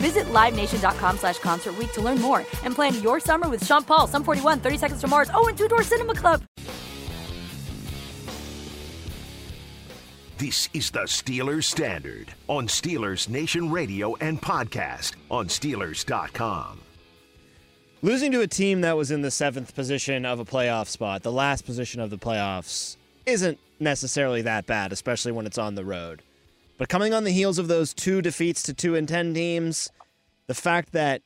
Visit LiveNation.com slash Concert Week to learn more and plan your summer with Sean Paul, Sum 41, 30 Seconds to Mars, oh, and Two Door Cinema Club. This is the Steelers Standard on Steelers Nation Radio and podcast on Steelers.com. Losing to a team that was in the seventh position of a playoff spot, the last position of the playoffs, isn't necessarily that bad, especially when it's on the road. But coming on the heels of those two defeats to two and 10 teams, the fact that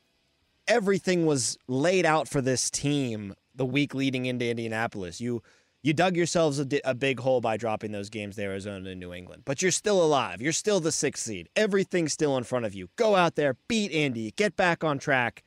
everything was laid out for this team the week leading into Indianapolis, you you dug yourselves a, a, big hole by dropping those games to Arizona and New England. But you're still alive. You're still the sixth seed. Everything's still in front of you. Go out there, beat Indy, get back on track.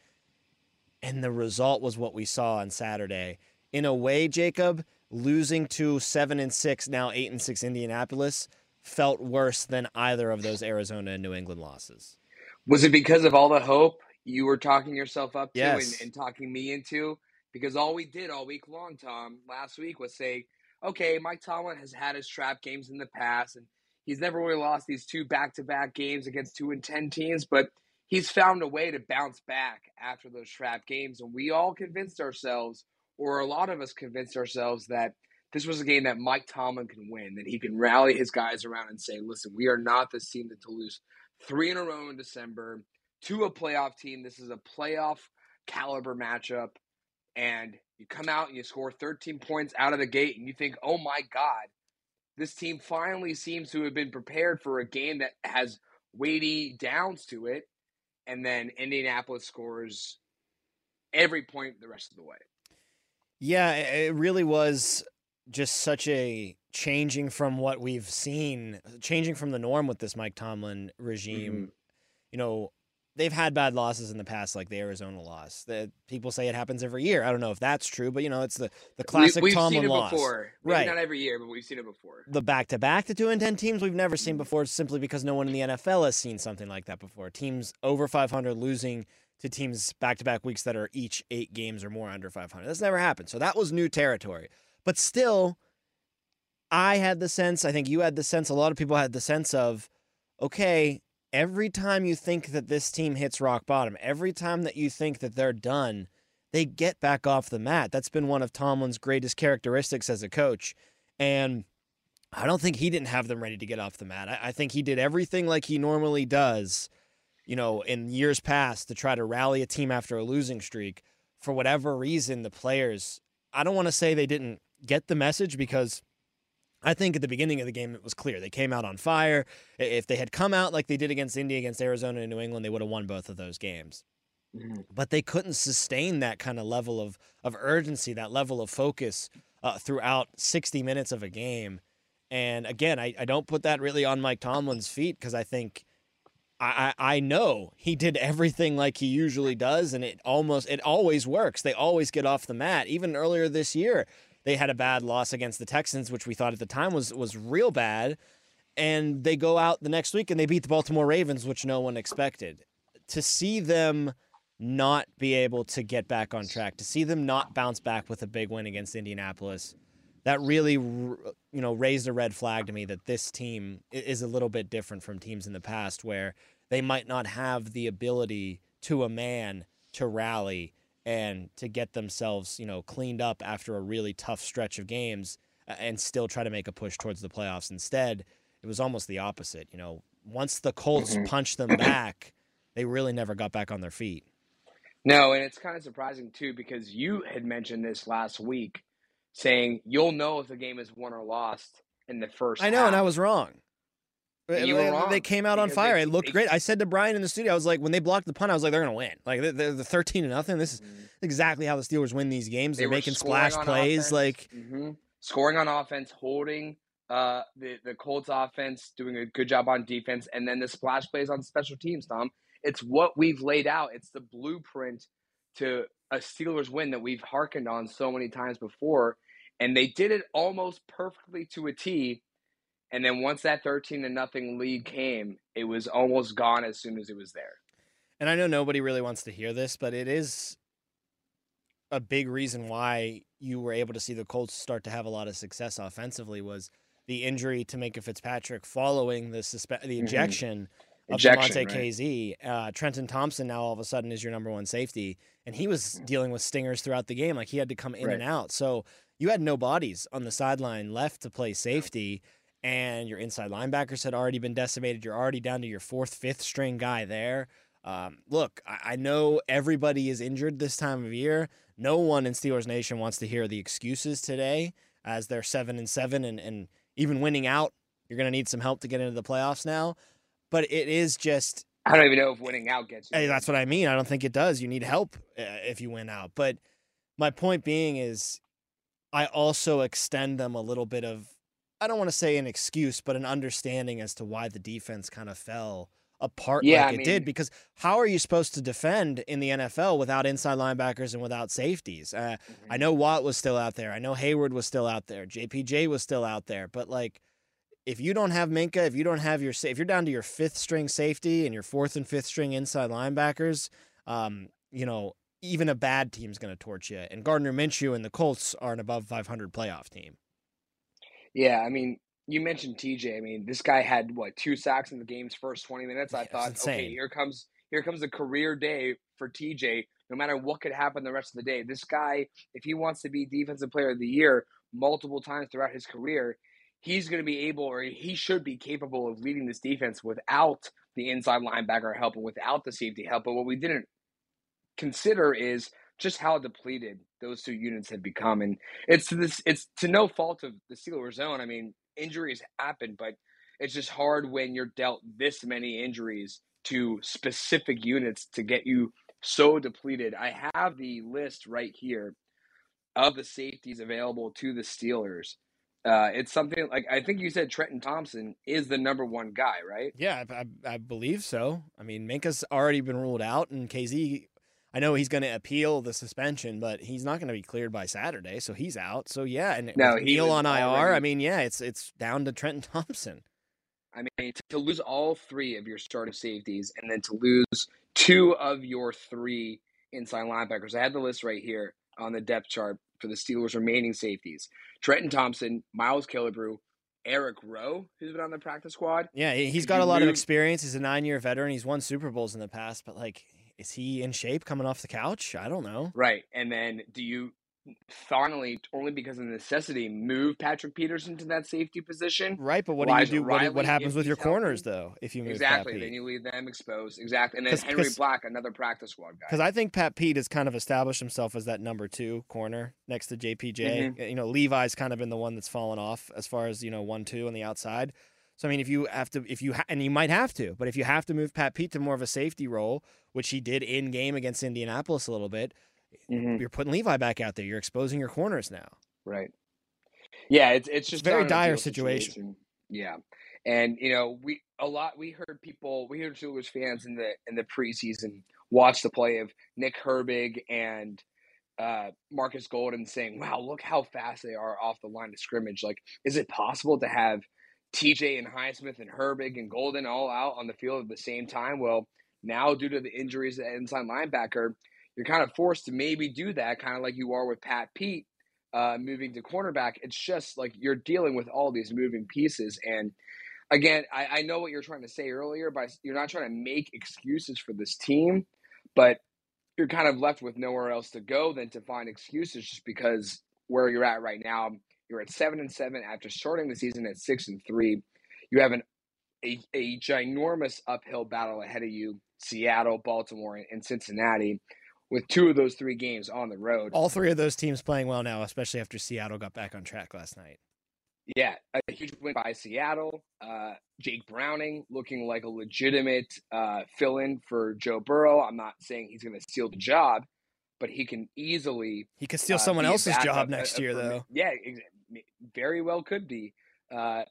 And the result was what we saw on Saturday. In a way, Jacob, losing to seven and six, now eight and six Indianapolis felt worse than either of those Arizona and New England losses. Was it because of all the hope you were talking yourself up to yes. and, and talking me into? because all we did all week long, Tom, last week was say, okay, Mike Tomlin has had his trap games in the past, and he's never really lost these two back to back games against two and ten teams, but he's found a way to bounce back after those trap games. And we all convinced ourselves, or a lot of us convinced ourselves, that this was a game that Mike Tomlin can win, that he can rally his guys around and say, listen, we are not this team that to lose three in a row in December to a playoff team. This is a playoff caliber matchup and you come out and you score 13 points out of the gate and you think, oh my God, this team finally seems to have been prepared for a game that has weighty downs to it. And then Indianapolis scores every point the rest of the way. Yeah, it really was just such a changing from what we've seen, changing from the norm with this Mike Tomlin regime. Mm-hmm. You know, they've had bad losses in the past, like the Arizona loss. That people say it happens every year. I don't know if that's true, but you know, it's the the classic we, have Tomlin seen it loss. Before. Maybe right? Not every year, but we've seen it before. The back to back to two and ten teams we've never seen before, simply because no one in the NFL has seen something like that before. Teams over 500 losing to teams back to back weeks that are each eight games or more under 500. That's never happened. So that was new territory. But still, I had the sense. I think you had the sense. A lot of people had the sense of, okay, every time you think that this team hits rock bottom, every time that you think that they're done, they get back off the mat. That's been one of Tomlin's greatest characteristics as a coach. And I don't think he didn't have them ready to get off the mat. I, I think he did everything like he normally does, you know, in years past to try to rally a team after a losing streak. For whatever reason, the players, I don't want to say they didn't get the message because I think at the beginning of the game it was clear they came out on fire. If they had come out like they did against India, against Arizona and New England, they would have won both of those games. Mm-hmm. But they couldn't sustain that kind of level of of urgency, that level of focus uh, throughout 60 minutes of a game. And again, I, I don't put that really on Mike Tomlin's feet because I think I, I know he did everything like he usually does, and it almost it always works. They always get off the mat. Even earlier this year, they had a bad loss against the Texans, which we thought at the time was was real bad. And they go out the next week and they beat the Baltimore Ravens, which no one expected. To see them not be able to get back on track, to see them not bounce back with a big win against Indianapolis, that really you know raised a red flag to me that this team is a little bit different from teams in the past where they might not have the ability to a man to rally and to get themselves, you know, cleaned up after a really tough stretch of games and still try to make a push towards the playoffs. Instead, it was almost the opposite. You know, once the Colts mm-hmm. punched them back, they really never got back on their feet. No, and it's kind of surprising too because you had mentioned this last week, saying you'll know if the game is won or lost in the first. I know, half. and I was wrong. You they, wrong. they came out on fire. They, it looked they, great. I said to Brian in the studio, I was like, when they blocked the punt, I was like, they're gonna win. Like they're, the thirteen to nothing. This is mm-hmm. exactly how the Steelers win these games. They're making splash plays, offense. like mm-hmm. scoring on offense, holding uh, the the Colts offense, doing a good job on defense, and then the splash plays on special teams. Tom, it's what we've laid out. It's the blueprint to a Steelers win that we've hearkened on so many times before. and they did it almost perfectly to a T. And then once that thirteen to nothing lead came, it was almost gone as soon as it was there. And I know nobody really wants to hear this, but it is a big reason why you were able to see the Colts start to have a lot of success offensively was the injury to Minkah Fitzpatrick following the suspe- the injection mm-hmm. of Ejection, Damontae right. Kazee. Uh, Trenton Thompson now all of a sudden is your number one safety, and he was dealing with stingers throughout the game. Like he had to come in Right. and out. So you had no bodies on the sideline left to play safety, and your inside linebackers had already been decimated. You're already down to your fourth, fifth string guy there. Um, look, I, I know everybody is injured this time of year. No one in Steelers Nation wants to hear the excuses today, as they're seven and seven, and and even winning out, you're going to need some help to get into the playoffs now. But it is just I don't even know if winning out gets you. Hey, that's what I mean. I don't think it does. You need help uh, if you win out. But my point being is, I also extend them a little bit of, I don't want to say an excuse, but an understanding as to why the defense kind of fell apart Yeah, like I it did. Because how are you supposed to defend in the NFL without inside linebackers and without safeties? Uh, Mhm. I know Watt was still out there. I know Hayward was still out there. JPJ was still out there. But like, if you don't have Minkah, if you don't have your, if you're down to your fifth string safety and your fourth and fifth string inside linebackers, um, you know, even a bad team's going to torch you. And Gardner Minshew and the Colts are an above 500 playoff team. Yeah, I mean, you mentioned TJ. I mean, this guy had what two sacks in the game's first twenty minutes. I thought, okay, here comes here comes a career day for TJ. No matter what could happen the rest of the day, this guy, if he wants to be defensive player of the year multiple times throughout his career, he's going to be able, or he should be capable of leading this defense without the inside linebacker help and without the safety help. But what we didn't consider is just how depleted those two units have become, and it's to this it's to no fault of the Steelers' own. I mean, injuries happen, but it's just hard when you're dealt this many injuries to specific units to get you so depleted. I have the list right here of the safeties available to the Steelers. Uh, it's something like I think you said Trenton Thompson is the number one guy, right? Yeah, I, I, I believe so. I mean, Minkah's already been ruled out, and Kazee, I know he's going to appeal the suspension, but he's not going to be cleared by Saturday, so he's out. So yeah, and No, Neal on IR. I mean, yeah, it's it's down to Trenton Thompson. I mean, to lose all three of your starting safeties and then to lose two of your three inside linebackers. I had the list right here on the depth chart for the Steelers' remaining safeties. Trenton Thompson, Miles Killebrew, Eric Rowe, who's been on the practice squad. Yeah, he- he's got a lot of experience. He's a nine-year veteran. He's won Super Bowls in the past, but like, is he in shape coming off the couch? I don't know. Right. And then do you finally, only because of necessity, move Patrick Peterson to that safety position? Right, but what do you do? What, Riley, what happens with your healthy. corners though? If you move Exactly. Pat Then Pete? you leave them exposed. Exactly. And then 'Cause- Henry 'cause- Black, another practice squad guy. Because I think Pat Pete has kind of established himself as that number two corner next to JPJ. Mm-hmm. You know, Levi's kind of been the one that's fallen off as far as you know one two on the outside. So I mean, if you have to, if you ha- and you might have to, but if you have to move Pat Pete to more of a safety role, which he did in game against Indianapolis a little bit, Mhm. you're putting Levi back out there. You're exposing your corners now. Right. Yeah, it's it's just a very not an ideal dire situation. Yeah, and you know we a lot we heard people we heard Steelers fans in the in the preseason watch the play of Nick Herbig and uh, Marcus Golden saying, "Wow, look how fast they are off the line of scrimmage. Like, is it possible to have TJ and Highsmith and Herbig and Golden all out on the field at the same time?" Well, now due to the injuries at inside linebacker, you're kind of forced to maybe do that, kind of like you are with Pat Pete uh, moving to cornerback. It's just like you're dealing with all these moving pieces. And again, I, I know what you're trying to say earlier, but you're not trying to make excuses for this team, but you're kind of left with nowhere else to go than to find excuses just because where you're at right now, you're at seven and seven after starting the season at six and three. You have an a, a ginormous uphill battle ahead of you, Seattle, Baltimore, and, Cincinnati, with two of those three games on the road. All three of those teams playing well now, especially after Seattle got back on track last night. Yeah, a huge win by Seattle. Uh, Jake Browning looking like a legitimate uh, fill in for Joe Burrow. I'm not saying he's going to steal the job, but he can easily He could steal uh, someone else's job uh, next uh, year, though. Yeah, very well could be. Uh,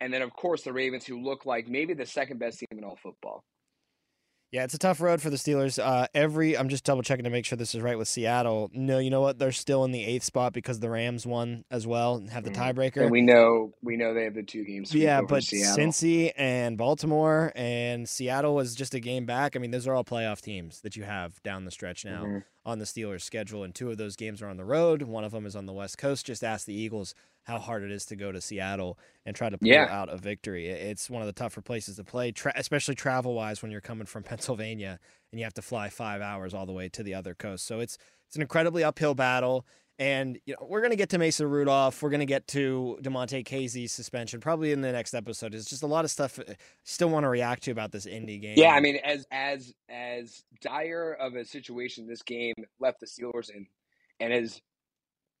and then, of course, the Ravens, who look like maybe the second best team in all football. Yeah, it's a tough road for the Steelers. Uh, every I'm just double checking to make sure this is right with Seattle. No, you know what? They're still in the eighth spot because the Rams won as well and have the Mhm. tiebreaker. And we know we know they have the two games. Yeah, but Seattle. Cincy and Baltimore and Seattle was just a game back. I mean, those are all playoff teams that you have down the stretch now Mhm. on the Steelers' schedule, and two of those games are on the road. One of them is on the West Coast. Just ask the Eagles how hard it is to go to Seattle and try to pull Yeah. out a victory. It's one of the tougher places to play, tra- especially travel wise when you're coming from Pennsylvania and you have to fly five hours all the way to the other coast. So it's it's an incredibly uphill battle. And you know, we're gonna get to Mason Rudolph. We're gonna get to Damontae Kazee's suspension probably in the next episode. It's just a lot of stuff I still want to react to about this indie game. Yeah, I mean, as as as dire of a situation this game left the Steelers in, and as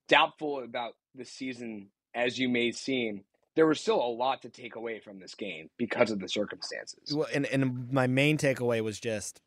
doubtful about the season as you may seem, there was still a lot to take away from this game because of the circumstances. Well, and and my main takeaway was just,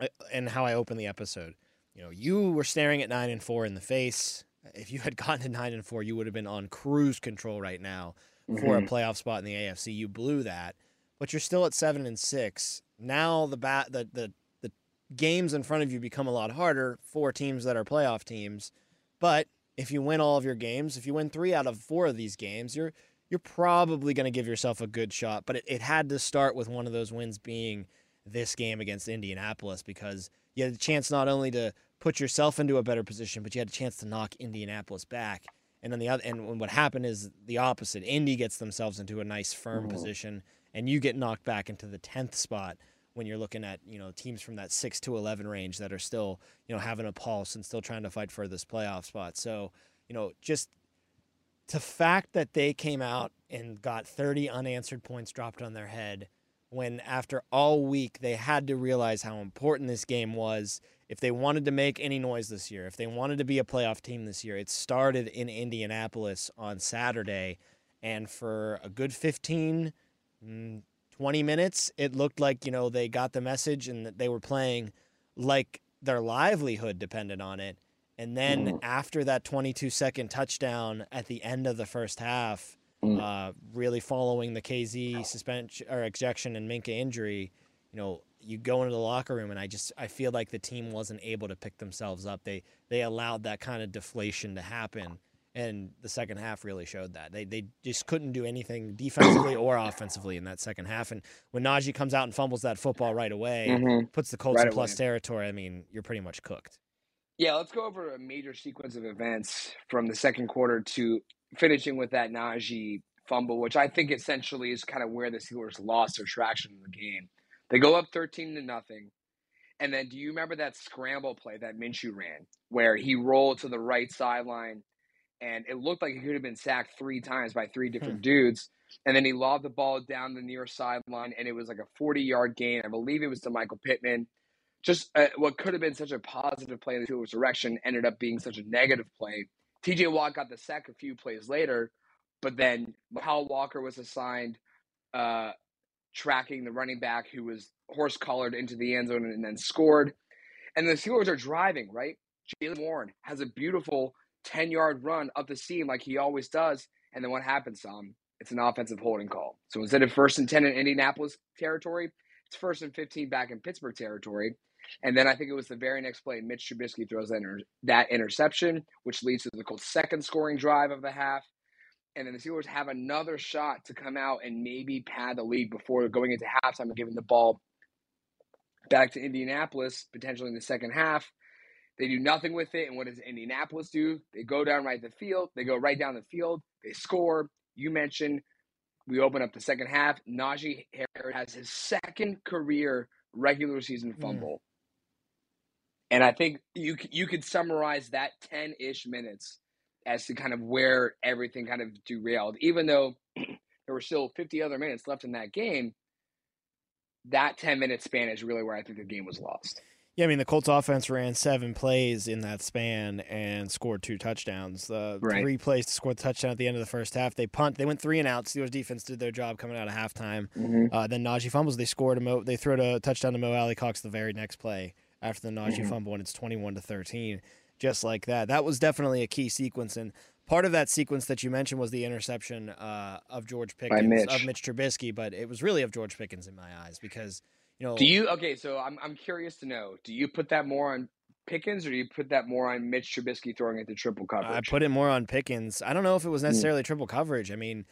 uh, and how I opened the episode. You know, you were staring at nine and four in the face. If you had gotten to nine and four, you would have been on cruise control right now for a Mhm. playoff spot in the AFC. You blew that, but you're still at seven and six. Now the bat the the the games in front of you become a lot harder for teams that are playoff teams. But if you win all of your games, if you win three out of four of these games, you're you're probably going to give yourself a good shot. But it, it had to start with one of those wins being this game against Indianapolis because you had a chance not only to put yourself into a better position, but you had a chance to knock Indianapolis back. And then the other, and what happened is the opposite. Indy gets themselves into a nice firm Mhm. position, and you get knocked back into the tenth spot when you're looking at you know teams from that six to eleven range that are still you know having a pulse and still trying to fight for this playoff spot. So you know just the fact that they came out and got 30 unanswered points dropped on their head when after all week they had to realize how important this game was if they wanted to make any noise this year if they wanted to be a playoff team this year it started in indianapolis on saturday and for a good 15 mm, 20 minutes it looked like you know they got the message and that they were playing like their livelihood depended on it and then Mhm. after that 22 second touchdown at the end of the first half, Mm. uh, really following the Kazee suspension or ejection and Minkah injury, you know, you go into the locker room and I just I feel like the team wasn't able to pick themselves up. They they allowed that kind of deflation to happen. And the second half really showed that. They they just couldn't do anything defensively or offensively in that second half. And when Najee comes out and fumbles that football right away, Mhm. puts the Colts Right in plus away. territory, I mean, you're pretty much cooked. Yeah, let's go over a major sequence of events from the second quarter to finishing with that Najee fumble, which I think essentially is kind of where the Steelers lost their traction in the game. They go up 13 to nothing. And then do you remember that scramble play that Minshew ran where he rolled to the right sideline and it looked like he could have been sacked three times by three different dudes. And then he lobbed the ball down the near sideline and it was like a 40 yard gain. I believe it was to Michael Pittman just uh, what could have been such a positive play in the Steelers' direction ended up being such a negative play. TJ Watt got the sack a few plays later, but then Kyle Walker was assigned uh, tracking the running back who was horse collared into the end zone and then scored. And the Steelers are driving, right? Jaylen Warren has a beautiful 10 yard run up the seam like he always does. And then what happens, Tom? It's an offensive holding call. So instead of first and 10 in Indianapolis territory, it's first and 15 back in Pittsburgh territory. And then I think it was the very next play, Mitch Trubisky throws that, inter- that interception, which leads to the Colts' second scoring drive of the half. And then the Steelers have another shot to come out and maybe pad the lead before going into halftime and giving the ball back to Indianapolis, potentially in the second half. They do nothing with it. And what does Indianapolis do? They go down right the field. They go right down the field. They score. You mentioned we open up the second half. Najee Harris has his second career regular season hmm. fumble. And I think you you could summarize that 10 ish minutes as to kind of where everything kind of derailed. Even though there were still 50 other minutes left in that game, that 10 minute span is really where I think the game was lost. Yeah, I mean the Colts offense ran seven plays in that span and scored two touchdowns. The Right. three plays to score the touchdown at the end of the first half. They punt. They went three and out. Steelers defense did their job coming out of halftime. Uh, then Najee fumbles. They scored a Mo. They threw a touchdown to Mo Alie-Cox the very next play after the Najee Mhm. fumble, and it's twenty-one to thirteen, just like that. That was definitely a key sequence, and part of that sequence that you mentioned was the interception uh, of George Pickens Mitch. of Mitch Trubisky, but it was really of George Pickens in my eyes because you know, Do you okay? So I'm I'm curious to know. Do you put that more on Pickens or do you put that more on Mitch Trubisky throwing it to triple coverage? I put it more on Pickens. I don't know if it was hmm. necessarily triple coverage. I mean,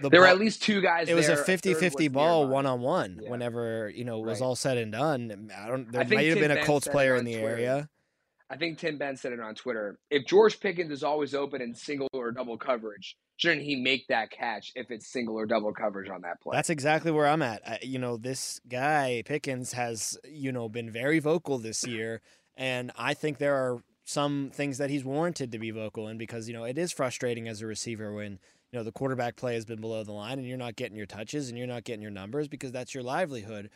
the there were at least two guys. it was a there, 50 third 50 was ball one on one whenever you know it was Right. all said and done i don't there I might have been a colts player in the area I think Tim Benz said it on Twitter. If George Pickens is always open in single or double coverage, shouldn't he make that catch if it's single or double coverage on that play? that's exactly where i'm at I, you know this guy pickens has you know been very vocal this year and i think there are some things that he's warranted to be vocal in because you know it is frustrating as a receiver when you know the quarterback play has been below the line and you're not getting your touches and you're not getting your numbers because that's your livelihood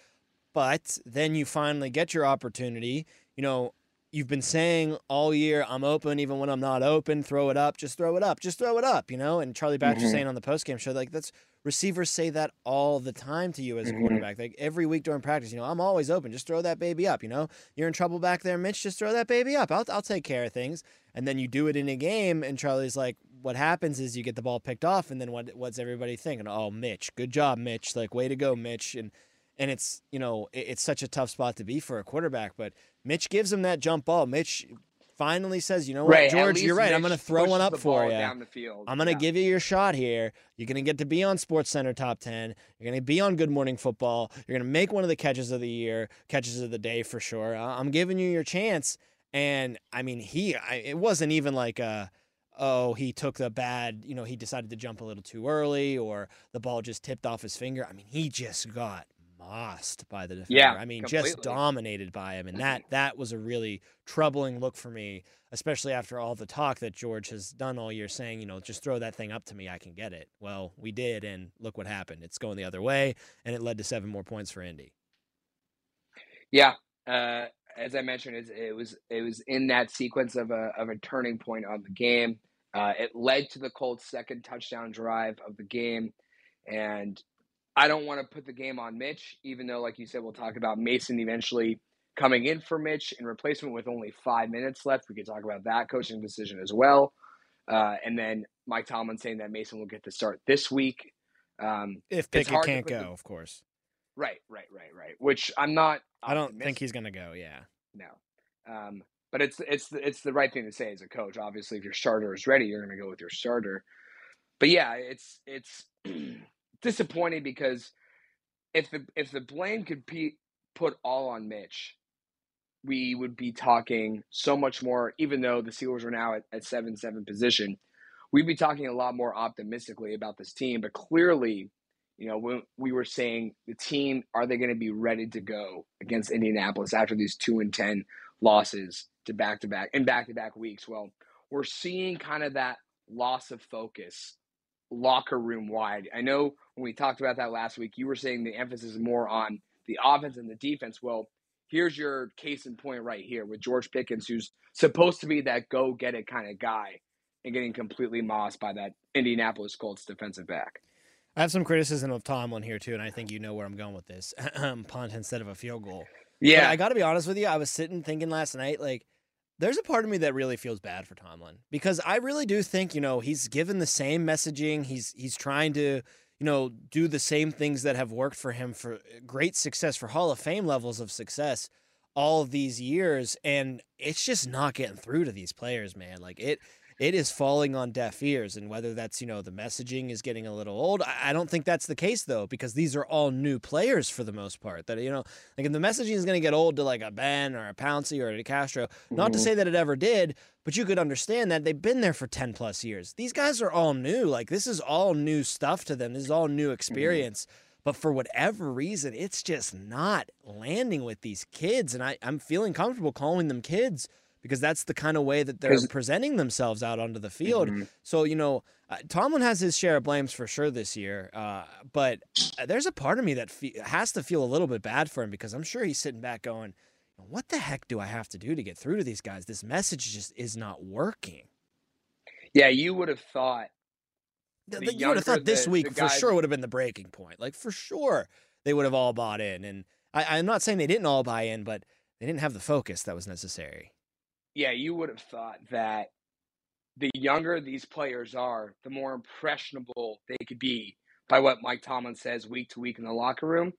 but then you finally get your opportunity you know you've been saying all year i'm open even when i'm not open throw it up just throw it up just throw it up you know and charlie batch Mhm. saying on the postgame show like that's receivers say that all the time to you as a Mhm. quarterback like every week during practice you know i'm always open just throw that baby up you know you're in trouble back there mitch just throw that baby up i'll, I'll take care of things and then you do it in a game and charlie's like what happens is you get the ball picked off and then what what's everybody thinking oh mitch good job mitch like way to go mitch and and it's you know it, it's such a tough spot to be for a quarterback but mitch gives him that jump ball mitch finally says you know what Right, george you're right i'm going to throw one up for you down the field. I'm gonna Yeah. give you your shot here. You're gonna get to be on Sports Center top ten. You're gonna be on Good Morning Football. You're gonna make one of the catches of the year, catches of the day for sure. I'm giving you your chance. And I mean, he. I, it wasn't even like a, oh, he took the bad. You know, he decided to jump a little too early, or the ball just tipped off his finger. I mean, he just got mossed by the defender. Yeah, I mean, just dominated by him, and that that was a really troubling look for me, especially after all the talk that George has done all year, saying, you know, just throw that thing up to me, I can get it. Well, we did, and look what happened. It's going the other way, and it led to seven more points for Indy. Yeah, uh, as I mentioned, it, it was it was in that sequence of a of a turning point on the game. Uh, it led to the Colts' second touchdown drive of the game, and I don't want to put the game on Mitch, even though, like you said, we'll talk about Mason eventually coming in for Mitch in replacement with only five minutes left. We could talk about that coaching decision as well, uh, and then Mike Tomlin saying that Mason will get the start this week. Um, If Pickett can't go, the- of course. right, right, right, right. Which I'm not. I don't think he's going to go, yeah. no. Um, but it's it's it's the right thing to say as a coach. Obviously, if your starter is ready, you're going to go with your starter. But yeah, it's it's disappointing because if the if the blame could be put all on Mitch, we would be talking so much more. Even though the Steelers are now at, at seven seven position, we'd be talking a lot more optimistically about this team. But clearly, you know, when we were saying the team, are they going to be ready to go against Indianapolis after these two and ten losses to back to back and back to back weeks? Well, we're seeing kind of that loss of focus locker room wide. I know when we talked about that last week, you were saying the emphasis is more on the offense and the defense. Well, here's your case in point right here with George Pickens, who's supposed to be that go get it kind of guy and getting completely mossed by that Indianapolis Colts defensive back. I have some criticism of Tomlin here, too, and I think you know where I'm going with this. Punt instead of a field goal. But Yeah. I got to be honest with you. I was sitting thinking last night, like, there's a part of me that really feels bad for Tomlin because I really do think, you know, he's given the same messaging. He's he's trying to, you know, do the same things that have worked for him for eh, great success, for Hall of Fame levels of success all these years. And it's just not getting through to these players, man. Like it it is falling on deaf ears. And whether that's, you know, the messaging is getting a little old, I don't think that's the case though, because these are all new players for the most part. That, you know, like if the messaging is going to get old to like a Ben or a Pouncey or a Castro, not to Mhm. say that it ever did, but you could understand that they've been there for 10 plus years. These guys are all new. Like this is all new stuff to them. This is all new experience. But for whatever reason, it's just not landing with these kids. And I, I'm feeling comfortable calling them kids because that's the kind of way that they're presenting themselves out onto the field. Mhm. So, you know, uh, Tomlin has his share of blames for sure this year. Uh, but uh, there's a part of me that fe- has to feel a little bit bad for him because I'm sure he's sitting back going, what the heck do I have to do to get through to these guys? This message just is not working. Yeah, you would have thought Th- The you would have thought this the- week the for sure would have been the breaking point. Like for sure, they would have all bought in. And I, I'm not saying they didn't all buy in, but they didn't have the focus that was necessary. Yeah, you would have thought that the younger these players are, the more impressionable they could be by what Mike Tomlin says week to week in the locker room.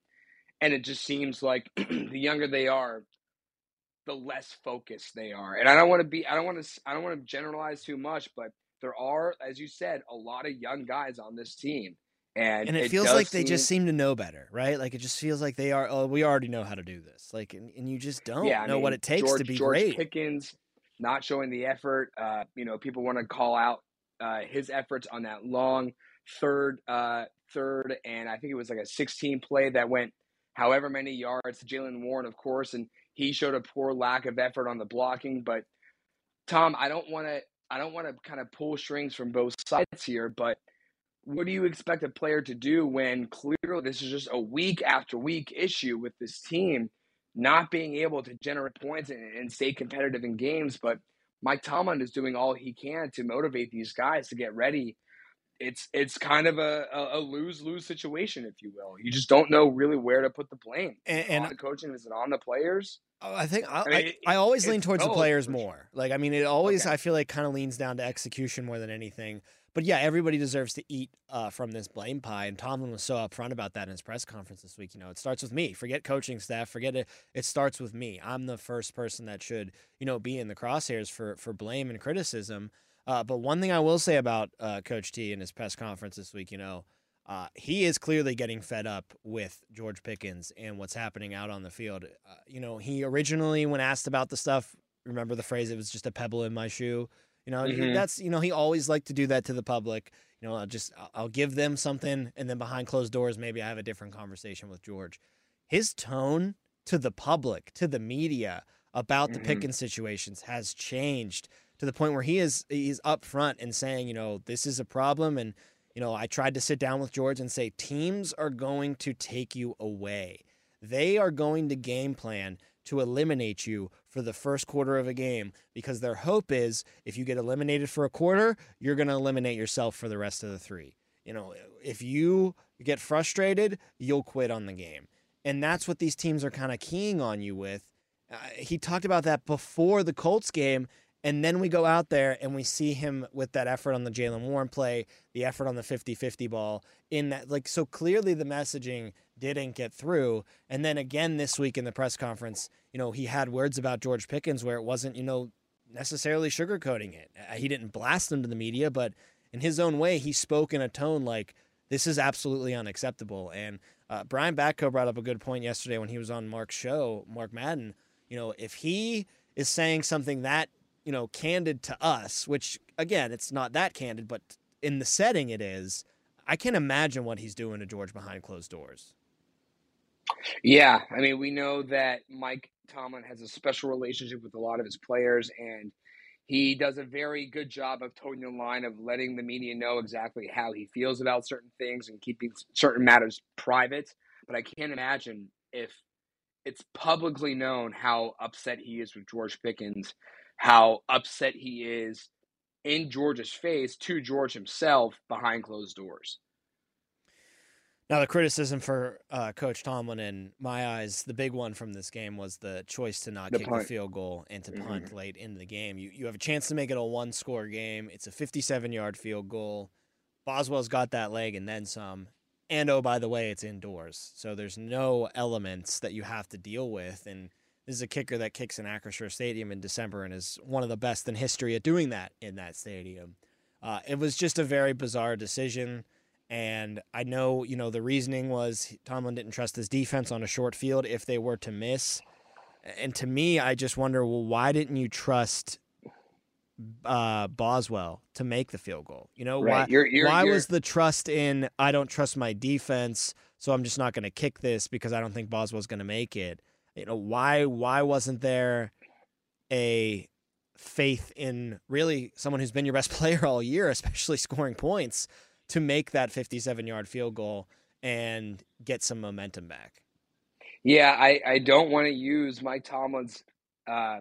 and it just seems like the younger they are, the less focused they are. And I don't want to be I don't want to I don't want to generalize too much, but there are, as you said, a lot of young guys on this team. And, and it, it feels like seem, they just seem to know better, right? Like it just feels like they are. Oh, we already know how to do this. Like, and, and you just don't yeah, know mean, what it takes George, to be George great. Pickens not showing the effort. Uh, you know, people want to call out uh, his efforts on that long third, uh, third, and I think it was like a 16 play that went however many yards Jaylen Warren, of course, and he showed a poor lack of effort on the blocking. But Tom, I don't want to, I don't want to kind of pull strings from both sides here, but what do you expect a player to do when clearly this is just a week after week issue with this team not being able to generate points and, and stay competitive in games? But Mike Tomlin is doing all he can to motivate these guys to get ready. It's it's kind of a, a lose lose situation, if you will. You just don't know really where to put the blame. And, and the coaching, is it on the players? Oh, I think I, I, mean, I, I always lean towards the players more. Like I mean, it always Okay. I feel like kind of leans down to execution more than anything. But yeah, everybody deserves to eat uh, from this blame pie, and Tomlin was so upfront about that in his press conference this week. You know, it starts with me. Forget coaching staff. Forget it. It starts with me. I'm the first person that should you know be in the crosshairs for for blame and criticism. Uh, but one thing I will say about uh, Coach T in his press conference this week, you know, uh, he is clearly getting fed up with George Pickens and what's happening out on the field. Uh, you know, he originally, when asked about the stuff, remember the phrase, it was just a pebble in my shoe. You know, he- Mhm. that's, you know, he always liked to do that to the public. You know, I'll just, I'll- give them something. And then behind closed doors, maybe I have a different conversation with George. His tone to the public, to the media about the Mhm. Pickens situations has changed to the point where he is, he's upfront and saying, you know, this is a problem. And, you know, I tried to sit down with George and say, teams are going to take you away. They are going to game plan to eliminate you for the first quarter of a game because their hope is if you get eliminated for a quarter, you're going to eliminate yourself for the rest of the three. You know, if you get frustrated, you'll quit on the game. And that's what these teams are kind of keying on you with. Uh, he talked about that before the Colts game. And then we go out there and we see him with that effort on the Jaylen Warren play, the effort on the 50 50 ball. In that, like, so clearly the messaging didn't get through. And then again this week in the press conference, you know, he had words about George Pickens where it wasn't, you know, necessarily sugarcoating it. Uh, He didn't blast him to the media, but in his own way, he spoke in a tone like, this is absolutely unacceptable. And uh, Brian Batko brought up a good point yesterday when he was on Mark's show, Mark Madden. You know, if he is saying something that, you know, candid to us, which again, it's not that candid, but in the setting it is, I can't imagine what he's doing to George behind closed doors. Yeah, I mean, we know that Mike Tomlin has a special relationship with a lot of his players, and he does a very good job of toeing the line of letting the media know exactly how he feels about certain things and keeping certain matters private. But I can't imagine if it's publicly known how upset he is with George Pickens, how upset he is in George's face to George himself behind closed doors. Now, the criticism for uh, Coach Tomlin, in my eyes, the big one from this game was the choice to not The kick punt. the field goal and to punt late in the game. You you have a chance to make it a one score game. It's a 57 yard field goal. Boswell's got that leg and then some. And oh, by the way, it's indoors. So there's no elements that you have to deal with. And this is a kicker that kicks in Acrisure Stadium in December and is one of the best in history at doing that in that stadium. Uh, it was just a very bizarre decision. And I know, you know, the reasoning was Tomlin didn't trust his defense on a short field if they were to miss. And to me, I just wonder, well, why didn't you trust uh, Boswell to make the field goal? You know, Right. why, You're- you're- why you're- was the trust in I don't trust my defense, so I'm just not going to kick this because I don't think Boswell's going to make it? You know, why why wasn't there a faith in really someone who's been your best player all year, especially scoring points, to make that 57 yard field goal and get some momentum back. Yeah, I, I don't want to use Mike Tomlin's uh,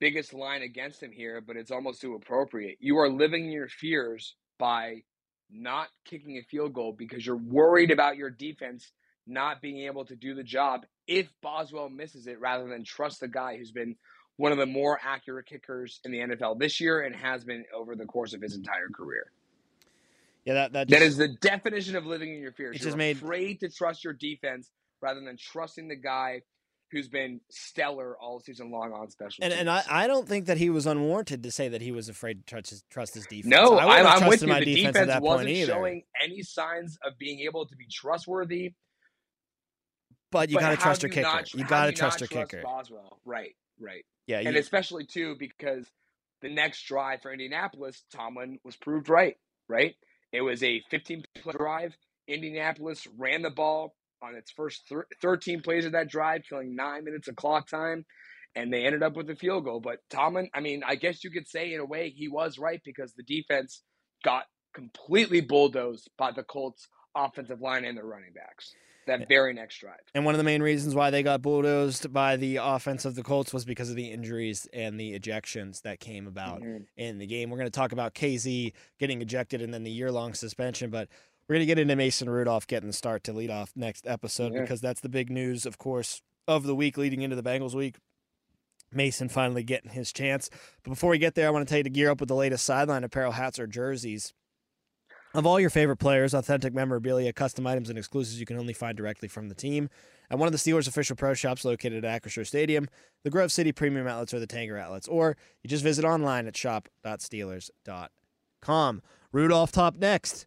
biggest line against him here, but it's almost too appropriate. You are living your fears by not kicking a field goal because you're worried about your defense not being able to do the job if Boswell misses it rather than trust the guy who's been one of the more accurate kickers in the NFL this year and has been over the course of his entire career. Yeah, that that, That just- is the definition of living in your fears. It You're just made- afraid to trust your defense rather than trusting the guy who's been stellar all season long on special And teams. and I, I don't think that he was unwarranted to say that he was afraid to trust his, trust his defense. no, I I'm, I'm with you. my The defense, defense, at that wasn't showing any signs of being able to be trustworthy. But you got to trust your kicker. not you got to trust your trust kicker. Boswell, right, right. Yeah, and you, especially too because the next drive for Indianapolis, Tomlin was proved right. Right, it was a 15 play drive. Indianapolis ran the ball on its first thir- 13 plays of that drive, killing nine minutes of clock time, and they ended up with a field goal. But Tomlin, I mean, I guess you could say in a way he was right because the defense got completely bulldozed by the Colts' offensive line and their running backs that very next drive. and one of the main reasons why they got bulldozed by the offense of the Colts was because of the injuries and the ejections that came about Mhm. in the game. We're going to talk about Kazee getting ejected and then the year long suspension, but we're going to get into Mason Rudolph getting the start to lead off next episode Yeah. because that's the big news, of course, of the week leading into the Bengals week. Mason finally getting his chance. But before we get there, I want to tell you to gear up with the latest sideline apparel, hats, or jerseys. Of all your favorite players, authentic memorabilia, custom items, and exclusives you can only find directly from the team at one of the Steelers' official pro shops located at Acrisure Stadium, the Grove City Premium Outlets, or the Tanger Outlets, or you just visit online at shop.steelers.com. Rudolph top next.